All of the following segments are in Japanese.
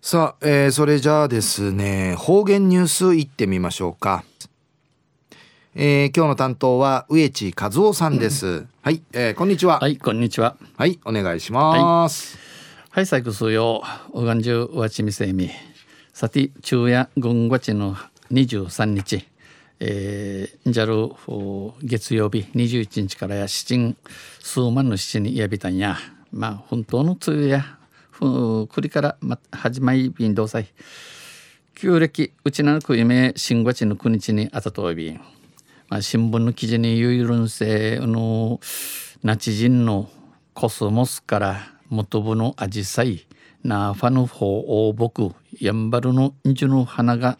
さあ、えー、それじゃあですね方言ニュースいってみましょうか。えー、今日の担当は植地和夫さんです、うん、はい、えー、こんにちは。はいこんにちは。はいお願いします、はい、はい、最後数曜おがんじゅうわちみせみ。さて昼夜軍ごちの23日。えー、じゃる月曜日21日からや七数万の七にやびたんや。まあ本当の梅雨やくりから、ま、始まり便同祭旧暦うちなく夢新月の9日にあたといびまあ、新聞の記事にゆいるんせのナチ人のコスモスから元部のアジサイナファヌホオーボクヤンバルのンジュの花が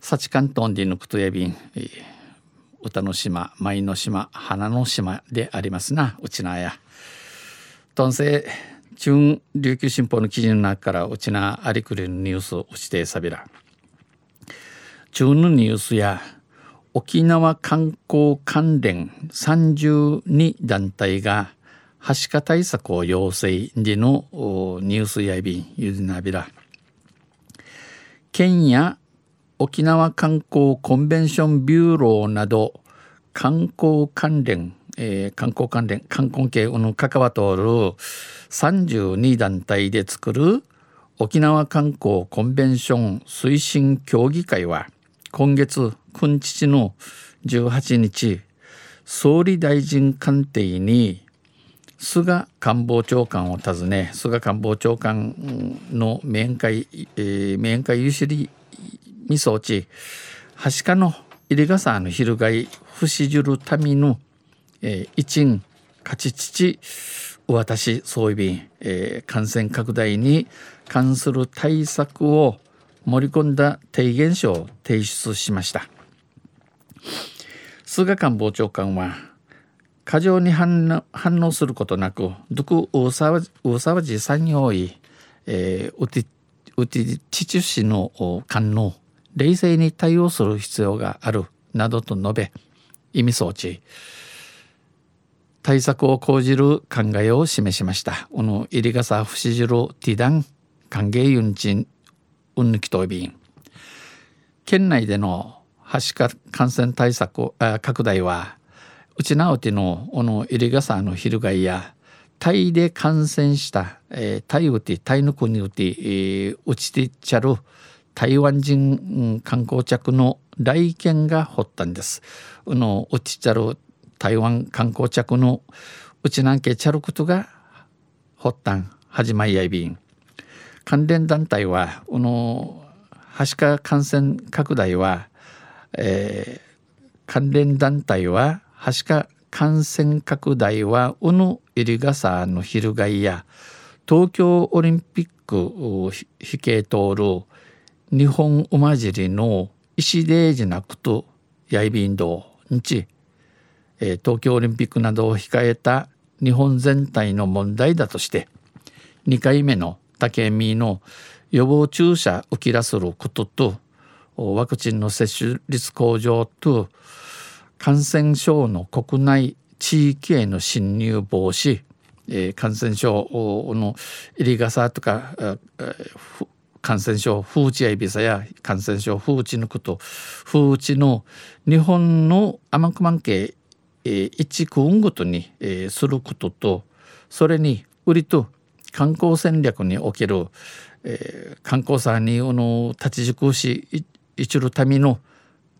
幸関東で抜くとやびん、歌の島舞の島花の島でありますなうちなや。とんせい中琉球新報の記事の中からうちなありくれるニュースをしてさびら。中のニュースや沖縄観光関連32団体がはしか対策を要請でのニュースやびんゆずなびら県や沖縄観光コンベンションビューローなど観光関連、えー、観光関連観光系の関わとる32団体で作る沖縄観光コンベンション推進協議会は今月9日の18日総理大臣官邸に菅官房長官を訪ね菅官房長官の面会、えー、面会ゆしりみそちはしかの入りがさの翻不死じるための、えー、一ん勝ち父私総意便、えー、感染拡大に関する対策を盛り込んだ提言書を提出しました。菅官房長官は過剰に反応することなくどく大沢寺産業医、うてうて父氏の官能冷静に対応する必要があるなどと述べ意味装置対策を講じる考えを示しました。この入りがさ不死じるティダン歓迎ユンチンうんぬきとびん県内でのはしか感染対策拡大はうちなうてのこの入りがさの翻やタイで感染した、えー、タイウティタイの国ウティ、えー、うちてちゃる台湾人、うん、観光客の来県が発端です。うのうちちゃる台湾観光客のうちなんけちゃることが発端始まりやいびん。関連団体はこのはしか感染拡大は、えー、関連団体ははしか感染拡大はうぬいりがさの翻や東京オリンピック飛型通る日本おまじりの石でじなくとやいびんどうにち、え、東京オリンピックなどを控えた日本全体の問題だとして2回目の竹見の予防注射受けらすることとワクチンの接種率向上と感染症の国内地域への侵入防止、え、感染症の入り傘とか感染症風地やいびさや感染症風地のこと風地の日本の甘くまん、えー、一区運ごとに、えー、することとそれに売りと観光戦略における、えー、観光さんにの立ち軸しいちるための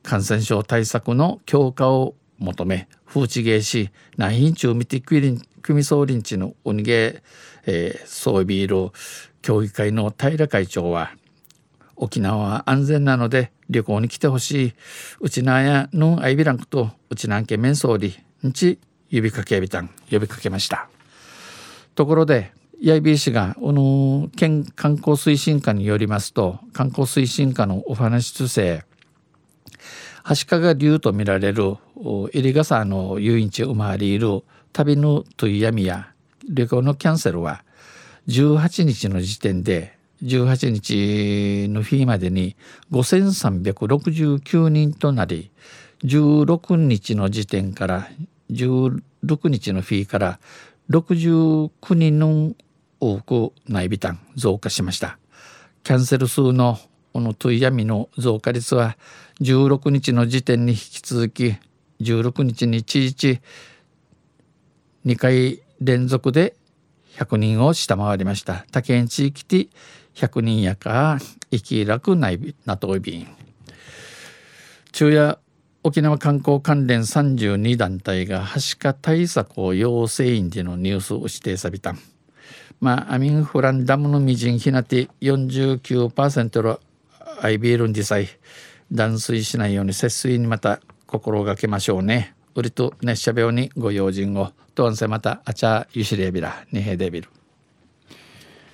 感染症対策の強化を求め風地芸し内品中見てくり組総林地のおにげ、えー、装備いる協議会の平会長は沖縄は安全なので旅行に来てほしい。うちなやのアイビランクとうちなんけ面総理んち呼びかけびたん呼びかけました。ところで八重市がこの県観光推進課によりますと観光推進課のお話とせ橋川流とみられる入り笠の遊園地を回りいる旅の問い闇や旅行のキャンセルは18日の時点で18日の日までに5369人となり16日の時点から16日の日から69人の多く内備単増加しました。キャンセル数のこの問い闇の増加率は16日の時点に引き続き16日に一日2回連続で100人を下回りました。他県地域で100人やか生き楽ないなといびん昼夜沖縄観光関連32団体がはしか対策を要請員でのニュースを指定さびたまあアミンフランダムのみじんひなて49%のアイビールンディサイ断水しないように節水にまた心がけましょうね。ウリと熱射病にご用心をとんせまたあちゃゆしれびらにへでびる。